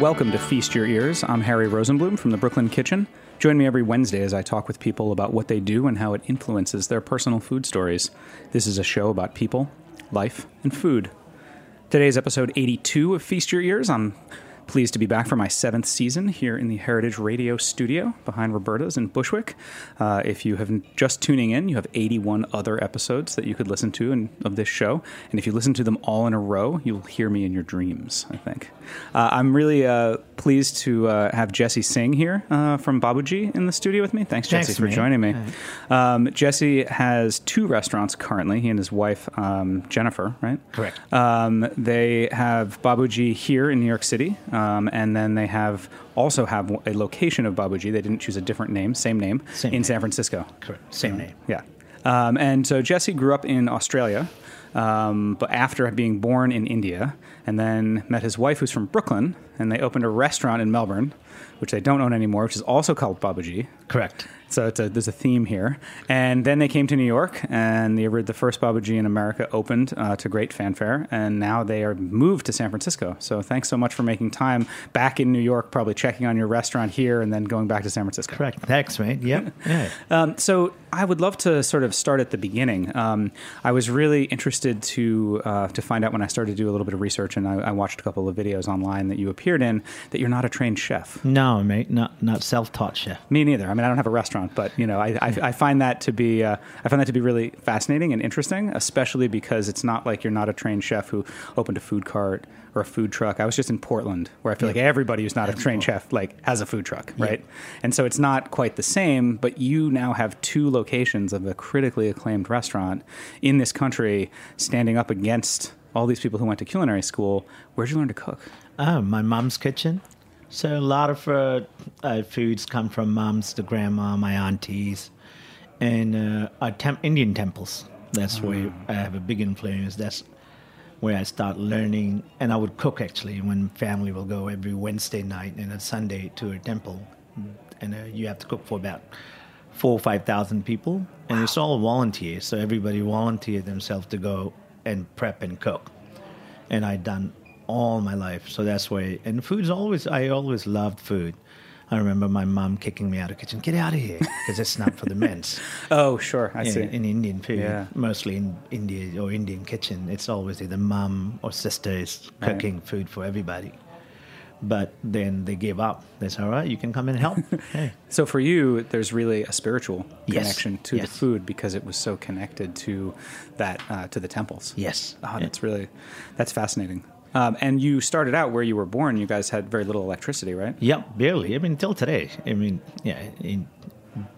Welcome to Feast Your Ears. I'm Harry Rosenblum from the Brooklyn Kitchen. Join me every Wednesday as I talk with people about what they do and how it influences their personal food stories. This is a show about people, life, and food. Today's episode 82 of Feast Your Ears. I'm pleased to be back for my seventh season here in the Heritage Radio studio behind Roberta's in Bushwick. Uh, if you have just tuning in, you have 81 other episodes that you could listen to in, of this show. And if you listen to them all in a row, you'll hear me in your dreams, I think. Uh, I'm really uh, pleased to uh, have Jessi Singh here uh, from Babu Ji in the studio with me. Thanks, Jessi, Thanks, for joining me. Hi. Um, Jessi has two restaurants currently. He and his wife, um, Jennifer, right? Correct. Um, they have Babu Ji here in New York City, um, and then they have also have a location of Babu Ji. They didn't choose a different name, same name, Same in name. San Francisco. Correct. Same name. Yeah. Um, and so Jessi grew up in Australia, um, but after being born in India, and then met his wife, who's from Brooklyn, and they opened a restaurant in Melbourne, which they don't own anymore, which is also called Babu Ji. Correct. So it's a, there's a theme here. And then they came to New York, and the, the first Babu Ji in America opened uh, to great fanfare, and now they are moved to San Francisco. So thanks so much for making time back in New York, probably checking on your restaurant here, and then going back to San Francisco. Correct. Thanks, mate. Yep. Yeah. Um, so I would love to sort of start at the beginning. Um, I was really interested to uh, to find out when I started to do a little bit of research, and I, I watched a couple of videos online that you appeared in. That you're not a trained chef. No, mate. Not not self-taught chef. Me neither. I mean, I don't have a restaurant, but you know, I, I, I find that to be uh, I find that to be really fascinating and interesting, especially because it's not like you're not a trained chef who opened a food cart or a food truck. I was just in Portland, where I feel like everybody who's not a trained chef like has a food truck, right? And so it's not quite the same. But you now have two locations of a critically acclaimed restaurant in this country, standing up against all these people who went to culinary school. Where'd you learn to cook? Oh, my mom's kitchen. So a lot of uh, uh, foods come from moms, the grandma, my aunties, and uh, our temp- Indian temples. That's where I have a big influence. That's where I start learning, and I would cook actually when family will go every Wednesday night and a Sunday to a temple, and uh, you have to cook for about four or five thousand people, and it's all volunteers. So everybody volunteered themselves to go and prep and cook. And I done all my life. So that's why. And food's always I always loved food. I remember my mom kicking me out of the kitchen. Get out of here, because it's not for the men's. Oh, sure, I see. in Indian food, Yeah. mostly in India or Indian kitchen, it's always either mom or sister is Right. cooking food for everybody. But then they give up. They say, "All right, you can come and help." hey, So for you, there's really a spiritual Yes. connection to the food because it was so connected to that uh, to the temples. yes, Oh, that's really that's fascinating. Um, and you started out where you were born. You guys had very little electricity, right? Yep, barely. I mean, till today. I mean, yeah, in,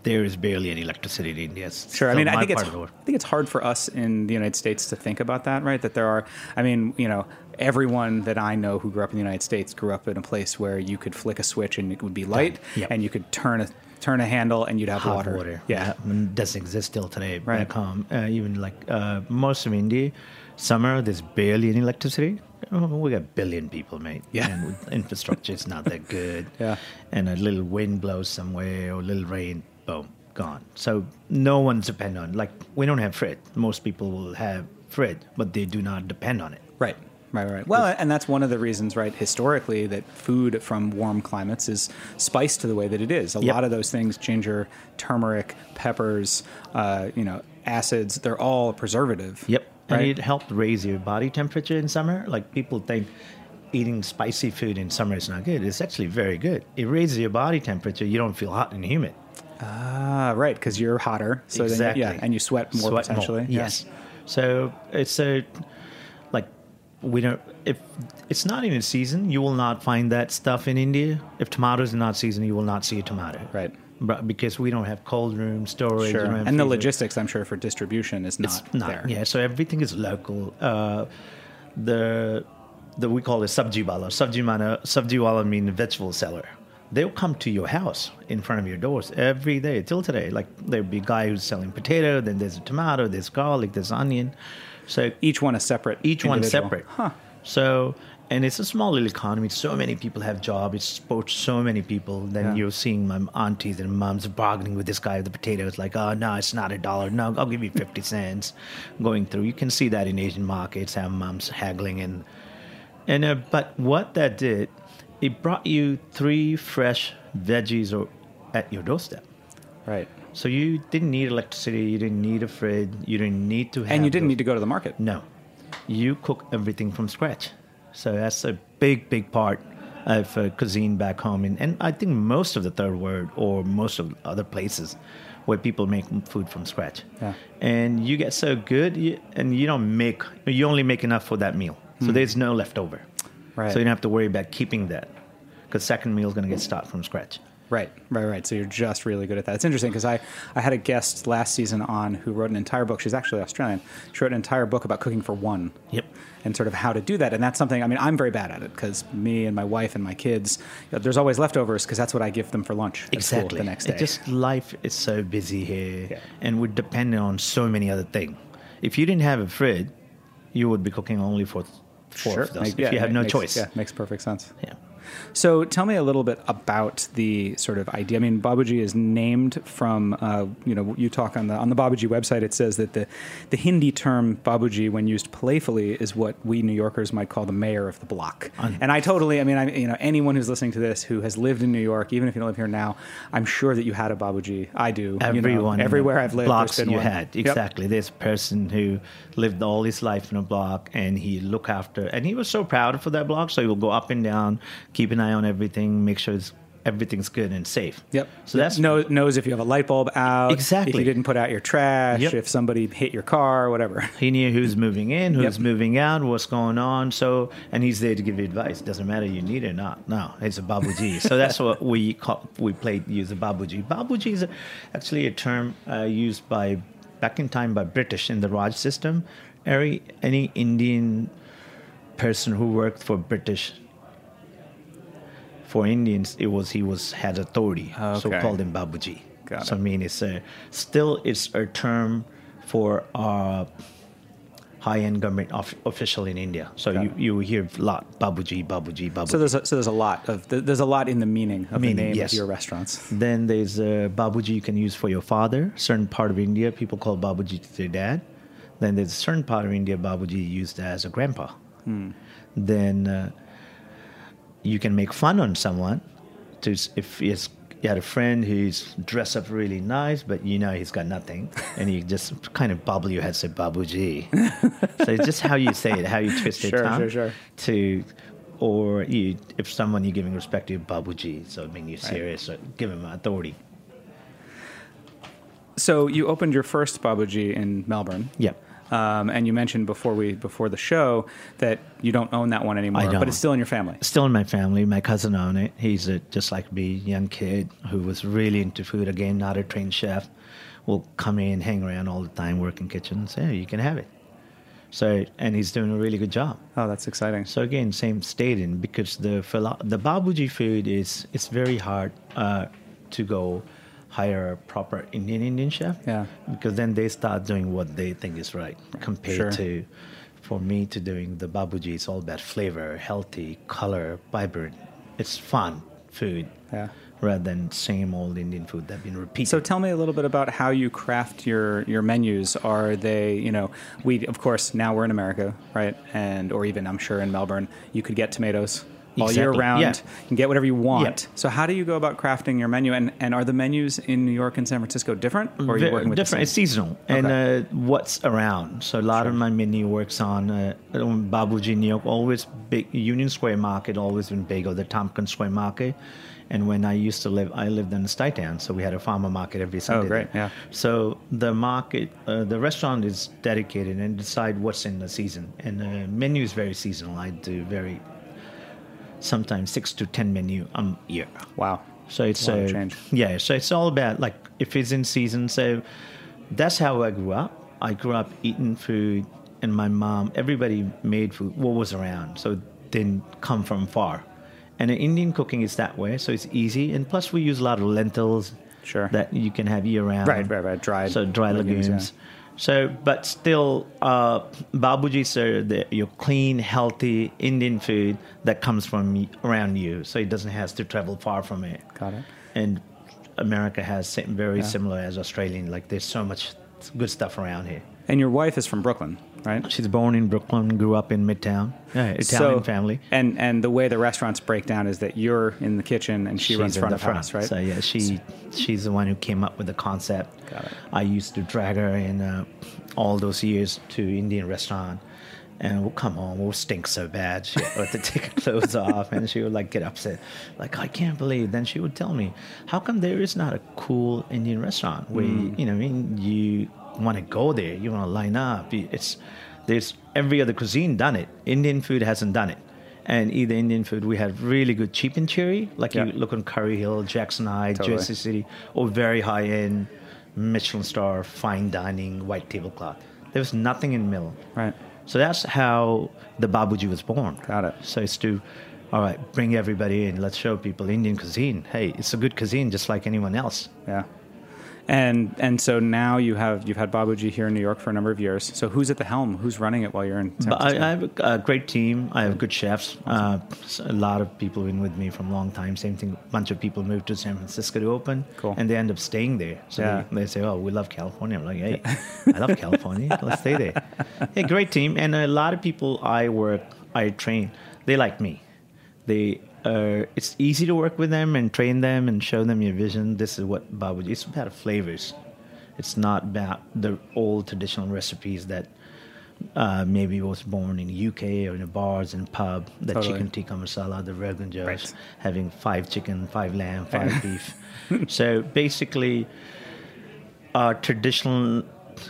there is barely any electricity in India. Sure. I mean, I think it's part of the world. I think it's hard for us in the United States to think about that, right? That there are. I mean, you know, everyone that I know who grew up in the United States grew up in a place where you could flick a switch and it would be light, Yep. and you could turn a turn a handle and you'd have hot water. water. Yeah. and doesn't exist till today Right. back home. Uh, even like uh, most of India, summer there's barely any electricity. Oh, we got a billion people, mate. Yeah. and infrastructure is not that good. Yeah. and a little wind blows somewhere or a little rain, boom, gone. So no one's depend on. Like we don't have frid. Most people will have frid, but they do not depend on it. Right. Right, right. Well, and that's one of the reasons, right, historically, that food from warm climates is spiced to the way that it is. A Yep. lot of those things, ginger, turmeric, peppers, uh, you know, acids, they're all preservative. Yep. And Right? it helped raise your body temperature in summer. Like people think eating spicy food in summer is not good. It's actually very good. It raises your body temperature. You don't feel hot and humid. Ah, right, because you're hotter. So exactly. then, yeah, and you sweat more Sweat potentially. Yeah. Yes. So it's a like we don't if it's not in season, you will not find that stuff in India. If tomatoes are not season, you will not see a tomato. Right. But because we don't have cold room storage, Sure. And the logistics, I'm sure, for distribution is not, It's not. there. Yeah, so everything is local. Uh, the the we call it sabji wala. Sabji mana sabji wala mean vegetable seller. They'll come to your house in front of your doors every day till today. Like there'll be a guy who's selling potato, then there's a tomato, there's garlic, there's onion. So Each one is separate. each one individual. separate. Huh. So and it's a small little economy. So many people have jobs. It supports so many people. Then Yeah. you're seeing my aunties and moms bargaining with this guy with the potatoes, like, oh no, it's not a dollar. No, I'll give you fifty cents. Going through, you can see that in Asian markets, how moms haggling and and uh, but what that did, it brought you three fresh veggies or at your doorstep. Right. So you didn't need electricity. You didn't need a fridge. You didn't need to have. And you didn't those- need to go to the market. no, you cook everything from scratch. So that's a big, big part of uh, cuisine back home, and, and I think most of the third world or most of other places where people make food from scratch. Yeah. And you get so good, you, and you don't make. You only make enough for that meal, so there's no leftover. Right. So you don't have to worry about keeping that, because second meal is going to get started from scratch. Right, right, right. So you're just really good at that. It's interesting because I, I had a guest last season on who wrote an entire book. She's actually Australian. She wrote an entire book about cooking for one. Yep. And sort of how to do that. And that's something, I mean, I'm very bad at it because me and my wife and my kids, you know, there's always leftovers because that's what I give them for lunch Exactly. the next day. It just life is so busy here, Yeah. and we're dependent on so many other things. If you didn't have a fridge, you would be cooking only for four of those. Make- if yeah, you have no makes- choice. Yeah, makes perfect sense. Yeah. So tell me a little bit about the sort of idea. I mean, Babu Ji is named from uh, you know you talk on the on the Babu Ji website. It says that the the Hindi term Babuji, when used playfully, is what we New Yorkers might call the mayor of the block. and I totally, I mean, I you know anyone who's listening to this who has lived in New York, even if you don't live here now, I'm sure that you had a Babuji. I do. you know, Everyone, everywhere I've lived, blocks been you one. had exactly. There's a person who lived all his life in a block, and he look after, and he was so proud for that block. So he will go up and down, keep an eye on everything, make sure it's, everything's good and safe. Yep. So that's knows, knows if you have a light bulb out. exactly. If you didn't put out your trash. Yep. If somebody hit your car, whatever. He knew who's moving in, who's Yep. moving out, what's going on. So, and he's there to give you advice. Doesn't matter you need it or not. No, it's a babuji. so that's what we call, we played use a babuji. Babuji is actually a term uh, used by back in time by British in the Raj system. Any any Indian person who worked for British for Indians, it was he was had authority, so called him babuji. Got so it. I mean, it's a still it's a term for uh, high-end government of, official in India. So Got you, it. you hear a lot babuji, babuji, babuji. So there's a, so there's a lot of there's a lot in the meaning of Meaning, the name yes. of your restaurants. Then there's uh, babuji you can use for your father. Certain part of India, people call babuji to their dad. Then there's a certain part of India, babuji used as a grandpa. Hmm. Then uh, you can make fun on someone. To if it's, you had a friend who's dressed up really nice, but you know he's got nothing, and you just kind of bubble your head, say babuji. so it's just how you say it, how you twist Sure, your tongue sure, sure. to or you, if someone you're giving respect to babuji so I mean you're serious so give him authority So you opened your first Babu Ji in Melbourne. Yep. Um, and you mentioned before we before the show that you don't own that one anymore, but it's still in your family. Still in my family. My cousin owned it. He's a, just like me, young kid who was really into food. Again, not a trained chef. Will come in, hang around all the time, work in kitchen. Say, "Hey, you can have it. So, and he's doing a really good job. Oh, that's exciting. So again, same stating because the philo- the babuji food is it's very hard uh, to go hire a proper Indian Indian chef. Yeah. Because then they start doing what they think is right compared Sure. to for me to doing the babuji. It's all about flavor, healthy, color, vibrant. It's fun food. Yeah. Rather than same old Indian food that's been repeated. So tell me a little bit about how you craft your your menus. Are they, you know, we of course now we're in America, right? And or even I'm sure in Melbourne, you could get tomatoes all year Exactly, round. yeah. You can get whatever you want. Yeah. So how do you go about crafting your menu? And and are the menus in New York and San Francisco different, or are you working with different. It's seasonal and uh, what's around. So a lot of my menu works on uh, on Babu Ji New York. Always big Union Square Market. Always been big, or the Tompkins Square Market. And when I used to live, I lived in the Town, so we had a farmer market every Sunday. Oh, great, there. yeah. So the market, uh, the restaurant is dedicated and decide what's in the season. And the menu is very seasonal. I do very sometimes six to ten menu a year. Wow. So it's A uh, change. yeah. So it's all about like if it's in season. So that's how I grew up. I grew up eating food, and my mom, everybody made food. What was around, so didn't come from far. And Indian cooking is that way, so it's easy. And plus, we use a lot of lentils. Sure. That you can have year round. Right, right, right. Dried So dry legumes, legumes. yeah. So, but still, uh, babujis are the, your clean, healthy Indian food that comes from around you, so it doesn't have to travel far from it. Got it. And America has very Yeah. similar as Australian. Like there's so much good stuff around here. And your wife is from Brooklyn, right? She's born in Brooklyn, grew up in Midtown. Yeah, Italian family. And and the way the restaurants break down is that you're in the kitchen and she runs front of house, right? So yeah, she she's the one who came up with the concept. Got it. I used to drag her in uh, all those years to Indian restaurant, and we'll come home, we'll stink so bad. She would have to take her clothes off, and she would like get upset, like I can't believe. Then she would tell me, how come there is not a cool Indian restaurant where Mm. you know, I mean, you want to go there, you want to line up. It's there's every other cuisine done it. Indian food hasn't done it. And either Indian food, we have really good cheap and cherry, like Yeah. you look on Curry Hill, Jackson High, Totally. Jersey City, or very high end Michelin star, fine dining, white tablecloth. There was nothing in the middle. Right. So that's how the Babu Ji was born. Got it. So it's to, all right, bring everybody in. Let's show people Indian cuisine. Hey, it's a good cuisine just like anyone else. Yeah. And and so now you have you've had Babu Ji here in New York for a number of years. So who's at the helm? Who's running it while you're in San Francisco? I have a, great team. I have good chefs. Uh, a lot of people have been with me from a long time. Same thing. A bunch of people moved to San Francisco to open, Cool. and they end up staying there. So Yeah. they, they say, "Oh, we love California." I'm like, "Hey, I love California. Let's stay there." Yeah, great team, and a lot of people I work, I train. They like me. They. Uh, it's easy to work with them and train them and show them your vision. This is what Babuji. It's about flavors. It's not about the old traditional recipes that uh, maybe was born in the UK or in the bars and pub, the Totally. chicken tikka masala, the Rogan Josh, Right. having five chicken, five lamb, five beef. So basically, our traditional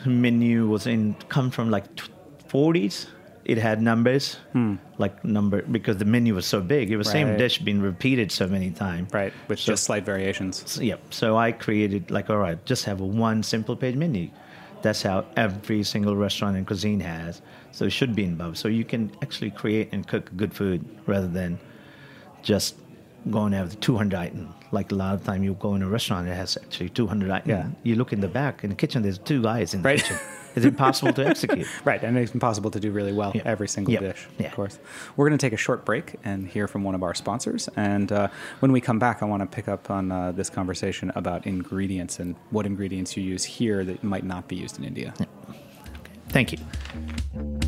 menu was in come from like t- 40s. It had numbers, like number because the menu was so big. It was same Hmm. Right. dish being repeated so many times. right, with So- just slight variations. so, yep. So I created like, all right, just have a one simple page menu. That's how every single restaurant and cuisine has. So it should be in above. So you can actually create and cook good food rather than just going to have the 200 items. Like a lot of time you go in a restaurant it has actually 200 items. Yeah. You look in the back in the kitchen. There's two guys in the Right. kitchen. It's impossible to execute. Right, and it's impossible to do really well Yeah. every single Yeah. dish, Yeah. of course. We're going to take a short break and hear from one of our sponsors. And uh, when we come back, I want to pick up on uh, this conversation about ingredients and what ingredients you use here that might not be used in India. Thank you.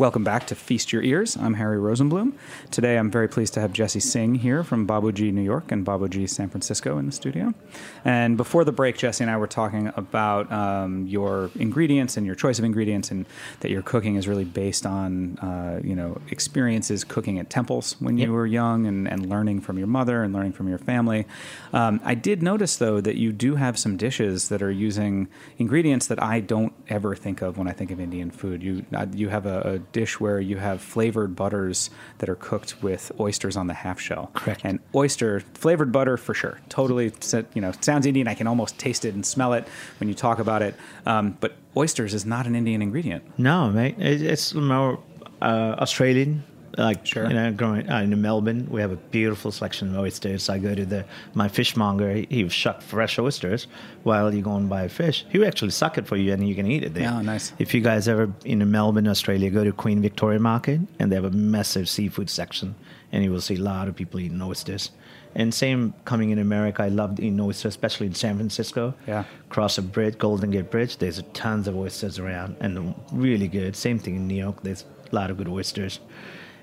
Welcome back to Feast Your Ears. I'm Harry Rosenblum. Today I'm very pleased to have Jessi Singh here from Babu Ji New York and Babu Ji San Francisco in the studio. And before the break, Jessi and I were talking about um, your ingredients and your choice of ingredients, and that your cooking is really based on uh, you know experiences cooking at temples when you were young and, and learning from your mother and learning from your family. Um, I did notice though that you do have some dishes that are using ingredients that I don't ever think of when I think of Indian food. You uh, you have a, a dish where you have flavored butters that are cooked with oysters on the half shell. Correct. And oyster flavored butter for sure. Totally, you know, sounds Indian. I can almost taste it and smell it when you talk about it. Um, but oysters is not an Indian ingredient. No, mate. It's more uh, Australian. Like Sure. you know, growing uh, in Melbourne, we have a beautiful selection of oysters. I go to the my fishmonger. He, he shuck fresh oysters while you go and buy fish. He will actually suck it for you, and you can eat it there. Oh, nice. If you guys ever in Melbourne, Australia, go to Queen Victoria Market, and they have a massive seafood section, and you will see a lot of people eating oysters. And same coming in America, I loved eating oysters, especially in San Francisco. Yeah. Cross a bridge, Golden Gate Bridge, there's tons of oysters around, and really good. Same thing in New York, there's a lot of good oysters.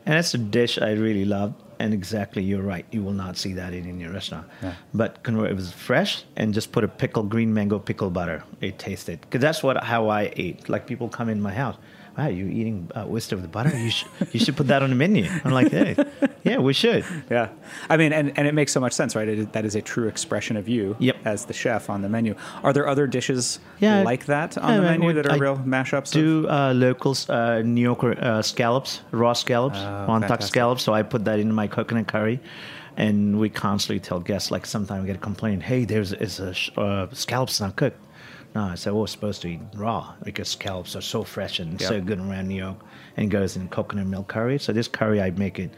And that's a dish I really love. And exactly, you're right. You will not see that in any restaurant. Yeah. But convert, it was fresh, and just put a pickle, green mango pickle butter. It tasted because that's what how I ate. Like people come in my house. Wow, you're eating uh, oyster with butter? You should you should put that on the menu. I'm like, hey, yeah, we should. Yeah, I mean, and, and it makes so much sense, right? It, that is a true expression of you Yep. as the chef on the menu. Are there other dishes Yeah, like that on yeah, the man, menu that are I real mashups? Do uh, locals uh, New York uh, scallops, raw scallops, Oh, Montauk scallops? So I put that in my coconut curry, and we constantly tell guests. Like sometimes we get a complaint, "Hey, there's is a sh- uh, scallops not cooked." No, I said, well, we're supposed to eat raw because scallops are so fresh and so Yep. good around New York, and goes in coconut milk curry. So this curry I make it.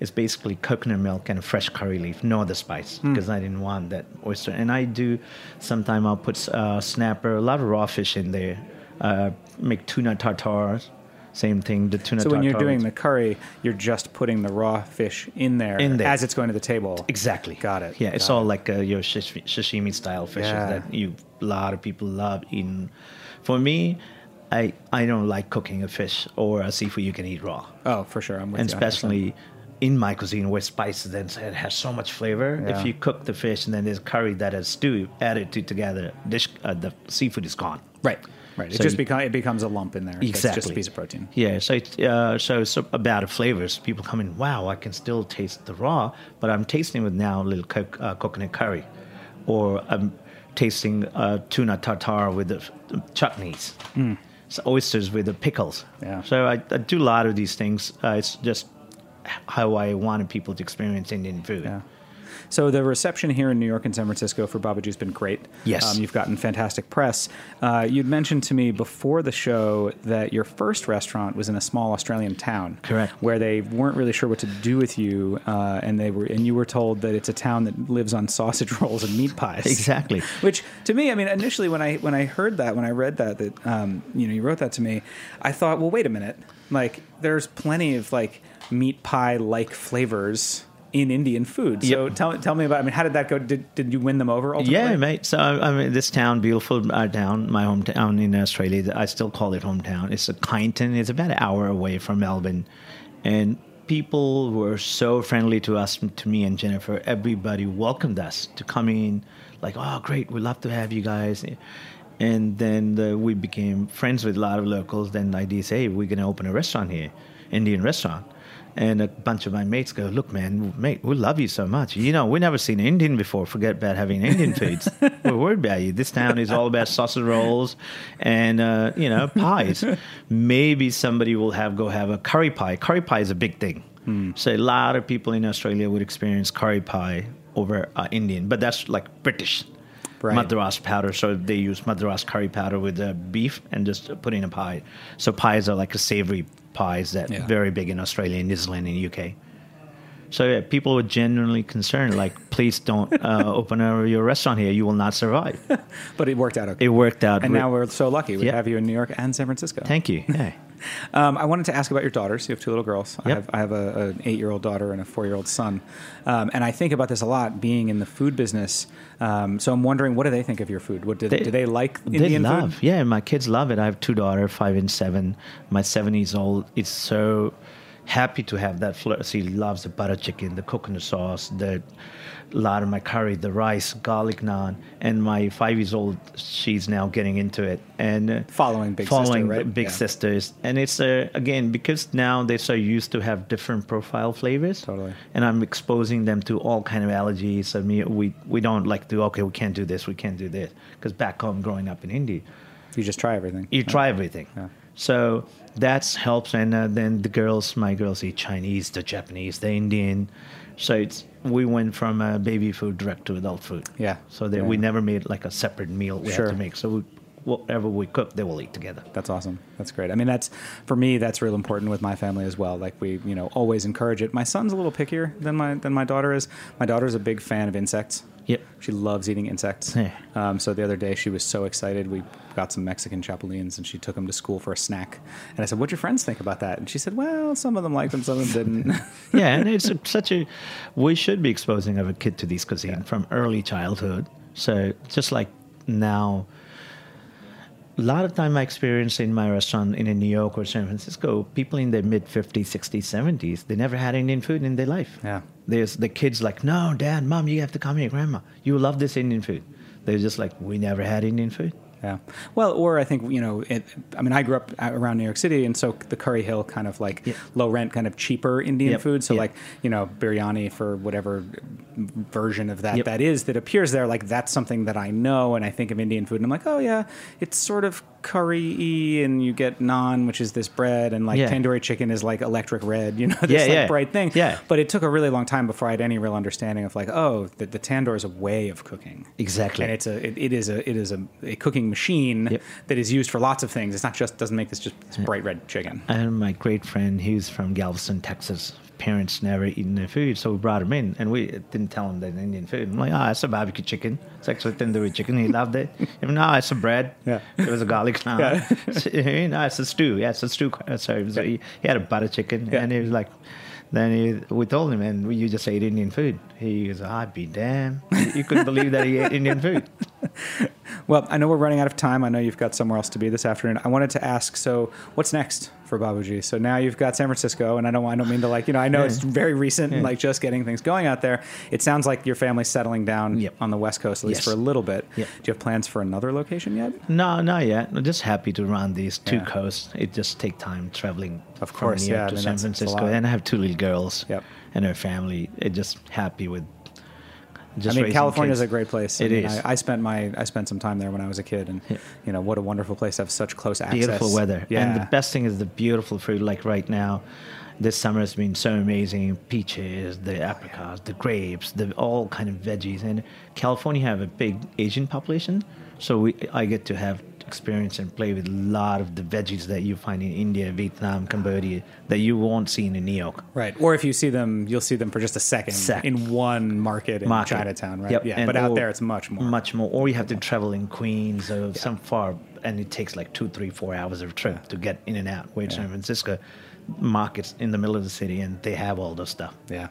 It's basically coconut milk and a fresh curry leaf, no other spice, Hmm. because I didn't want that oyster. And I do, sometimes I'll put uh, snapper, a lot of raw fish in there. Uh, make tuna tartare, same thing. The tuna so when you're doing the curry, you're just putting the raw fish in there, In there. as it's going to the table. Exactly. Got it. Yeah, it's Got all like uh, your sashimi style fishes Yeah. that you a lot of people love eating. For me, I I don't like cooking a fish or a seafood you can eat raw, Oh, for sure. I'm with and you 100%. especially in my cuisine where spices and it has so much flavor. Yeah. If you cook the fish and then there's curry that is stew added to together, dish uh, the seafood is gone. right, right. It just you- becomes it becomes a lump in there. It's Exactly. just a piece of protein. Yeah, so it's, uh, so it's about flavors. People come in, wow, I can still taste the raw, but I'm tasting with now a little co- uh, coconut curry, or I'm tasting uh, tuna tartare with the, chutneys, so oysters with the pickles. Yeah. So I, I do a lot of these things. Uh, it's just how I wanted people to experience Indian food. Yeah. So the reception here in New York and San Francisco for Babu Ji's been great. Yes. um, you've gotten fantastic press. Uh, you'd mentioned to me before the show that your first restaurant was in a small Australian town, Correct. Where they weren't really sure what to do with you, uh, and they were, and you were told that it's a town that lives on sausage rolls and meat pies. Exactly. Which to me, I mean, initially when I when I heard that, when I read that, that um, you know, you wrote that to me, I thought, well, wait a minute, like there's plenty of like meat pie like flavors in Indian food. So Yep. tell tell me about. I mean, how did that go? Did did you win them over? Ultimately? Yeah, mate. So I I mean, this town, beautiful uh, town, my hometown in Australia. I still call it hometown. It's a Kyneton. It's about an hour away from Melbourne, and people were so friendly to us, to me and Jennifer. Everybody welcomed us to come in, like, oh, great, we'd love to have you guys. And then uh, we became friends with a lot of locals. Then the idea is, hey, we're going to open a restaurant here, Indian restaurant. And a bunch of my mates go, look, man, mate, we love you so much. You know, we never seen an Indian before. Forget about having Indian foods. We're worried about you. This town is all about sausage rolls and uh, you know pies. Maybe somebody will have go have a curry pie. Curry pie is a big thing. So a lot of people in Australia would experience curry pie over uh, Indian, but that's like British. Right. Madras powder, so they use Madras curry powder with uh, beef and just put in a pie. So pies are like a savory pies that Yeah. very big in Australia, New Zealand, and UK. So yeah, people were genuinely concerned, like, please don't uh, open a, your restaurant here. You will not survive. But it worked out okay. It worked out. and now we're so lucky we Yeah. have you in New York and San Francisco. Thank you. Yeah. Um, I wanted to ask about your daughters. You have two little girls. I have, I have a, an eight-year-old daughter and a four-year-old son, um, and I think about this a lot. Being in the food business, um, so I'm wondering, what do they think of your food? What do they, do they like Indian they love. food? Yeah, my kids love it. I have two daughters, five and seven. My seven years old is so happy to have that flavor. She loves the butter chicken, the coconut sauce, the lot of my curry, the rice, garlic naan. And my five years old, she's now getting into it and uh, Following Big Sister, following right? Big Yeah. Sisters. And it's uh, again because now they're so used to have different profile flavors. Totally. And I'm exposing them to all kind of allergies. I mean, we we don't like to okay, we can't do this, we can't do this because back home, growing up in India, You just try everything. you try everything. Yeah. So that's helps, and uh, then the girls, my girls eat Chinese, the Japanese, the Indian. So it's we went from uh, baby food direct to adult food. Yeah. So that Yeah. we never made like a separate meal we Sure. had to make. So we, whatever we cook, they will eat together. That's awesome. That's great. I mean, that's for me. That's real important with my family as well. Like we, you know, always encourage it. My son's a little pickier than my than my daughter is. My daughter's a big fan of insects. Yep. She loves eating insects. Yeah. Um, so the other day she was so excited. We got some Mexican chapulines and she took them to school for a snack. And I said, "What'd your friends think about that?" And she said, "Well, some of them liked them, some of them didn't." yeah, and it's such a. We should be exposing our kid to this cuisine from early childhood. So just like now, a lot of time I experience in my restaurant in New York or San Francisco, people in their mid 50s, 60s, 70s, they never had Indian food in their life. Yeah. There's the kids like, no, dad, mom, you have to come here, grandma. You love this Indian food. They're just like, we never had Indian food. Yeah. Well, or I think you know, it, I mean, I grew up around New York City, and so the Curry Hill kind of like Yeah. low rent, kind of cheaper Indian Yep. food. So Yeah. like you know, biryani for whatever version of that Yep. that is that appears there. Like that's something that I know, and I think of Indian food, and I'm like, oh yeah, it's sort of curry-y, and you get naan, which is this bread, and like Yeah. tandoori chicken is like electric red, you know, this Yeah, like yeah. bright thing. Yeah. But it took a really long time before I had any real understanding of like, oh, the, the tandoor is a way of cooking. Exactly. And it's a it, it is a it is a, a cooking machine Yep. that is used for lots of things. It's not just doesn't make this just this bright red chicken. And my great friend, he's from Galveston, Texas. Parents never eaten their food, so we brought him in, and we didn't tell him that Indian food. I'm like, ah, it's a barbecue chicken. It's actually tandoori chicken. He loved it. Even no, it's a bread. Yeah. it was a garlic naan. Yeah. no, it's a stew. Yeah, it's a stew. So it was, he, he had a butter chicken, Yeah. and he was like. Then he, we told him, and you just ate Indian food. He goes, I'd be damned. You couldn't believe that he ate Indian food. Well, I know we're running out of time. I know you've got somewhere else to be this afternoon. I wanted to ask, so what's next for Babu Ji? So now you've got San Francisco, and I don't I don't mean to like you know I know it's very recent and like just getting things going out there. It sounds like your family's settling down Yep. on the West Coast at least Yes. for a little bit. Yep. Do you have plans for another location yet? No, not yet. I'm just happy to run these two Yeah. coasts. It just take time traveling Of course, yeah, I to mean, San that's- that's a Francisco, and I have two little girls Yep. and her family. It just happy with. Just I mean, California is a great place. I mean, is. I, I spent my I spent some time there when I was a kid, and Yeah. you know what a wonderful place to have such close access. beautiful weather, Yeah. and the best thing is the beautiful fruit. Like right now, this summer has been so amazing. Peaches, the apricots, the grapes, the all kind of veggies. And California have a big Asian population, so we I get to have experience and play with a lot of the veggies that you find in India, Vietnam, Cambodia that you won't see in New York. Right. Or if you see them, you'll see them for just a second Sec. in one market in Market. Chinatown, right? Yep, Yeah. and but out there, it's much more. Much more. Or you have to travel in Queens or some far, and it takes like two, three, four hours of trip to get in and out. Where San Francisco markets in the middle of the city, and they have all those stuff. Yeah.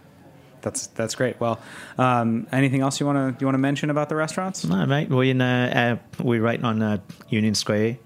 That's that's great. Well, um, anything else you want to you want to mention about the restaurants? No, mate. We're in uh, uh, we're right on uh, Union Square,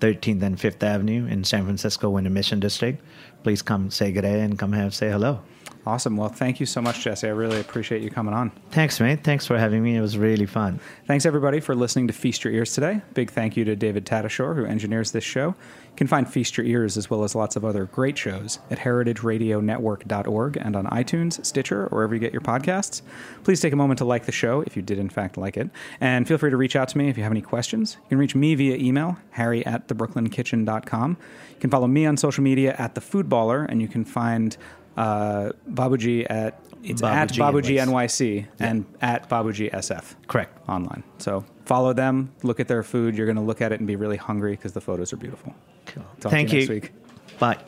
13th and 5th Avenue in San Francisco, in the Mission District. Please come say good day and come have say hello. Awesome. Well, thank you so much, Jessi. I really appreciate you coming on. Thanks, mate. Thanks for having me. It was really fun. Thanks, everybody, for listening to Feast Your Ears today. Big thank you to David Tadashore, who engineers this show. Can find Feast Your Ears as well as lots of other great shows at heritageradionetwork.org and on iTunes, Stitcher, or wherever you get your podcasts. Please take a moment to like the show if you did, in fact, like it. And feel free to reach out to me if you have any questions. You can reach me via email, harry at thebrooklyn.kitchen.com. You can follow me on social media at The Food Baller, and you can find uh, Babuji at it's at Babuji Babuji NYC and at Babuji SF Correct. online. So follow them, look at their food. You're going to look at it and be really hungry because the photos are beautiful. Cool. Talk Thank to you you. next week. Bye.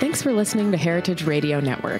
Thanks for listening to Heritage Radio Network,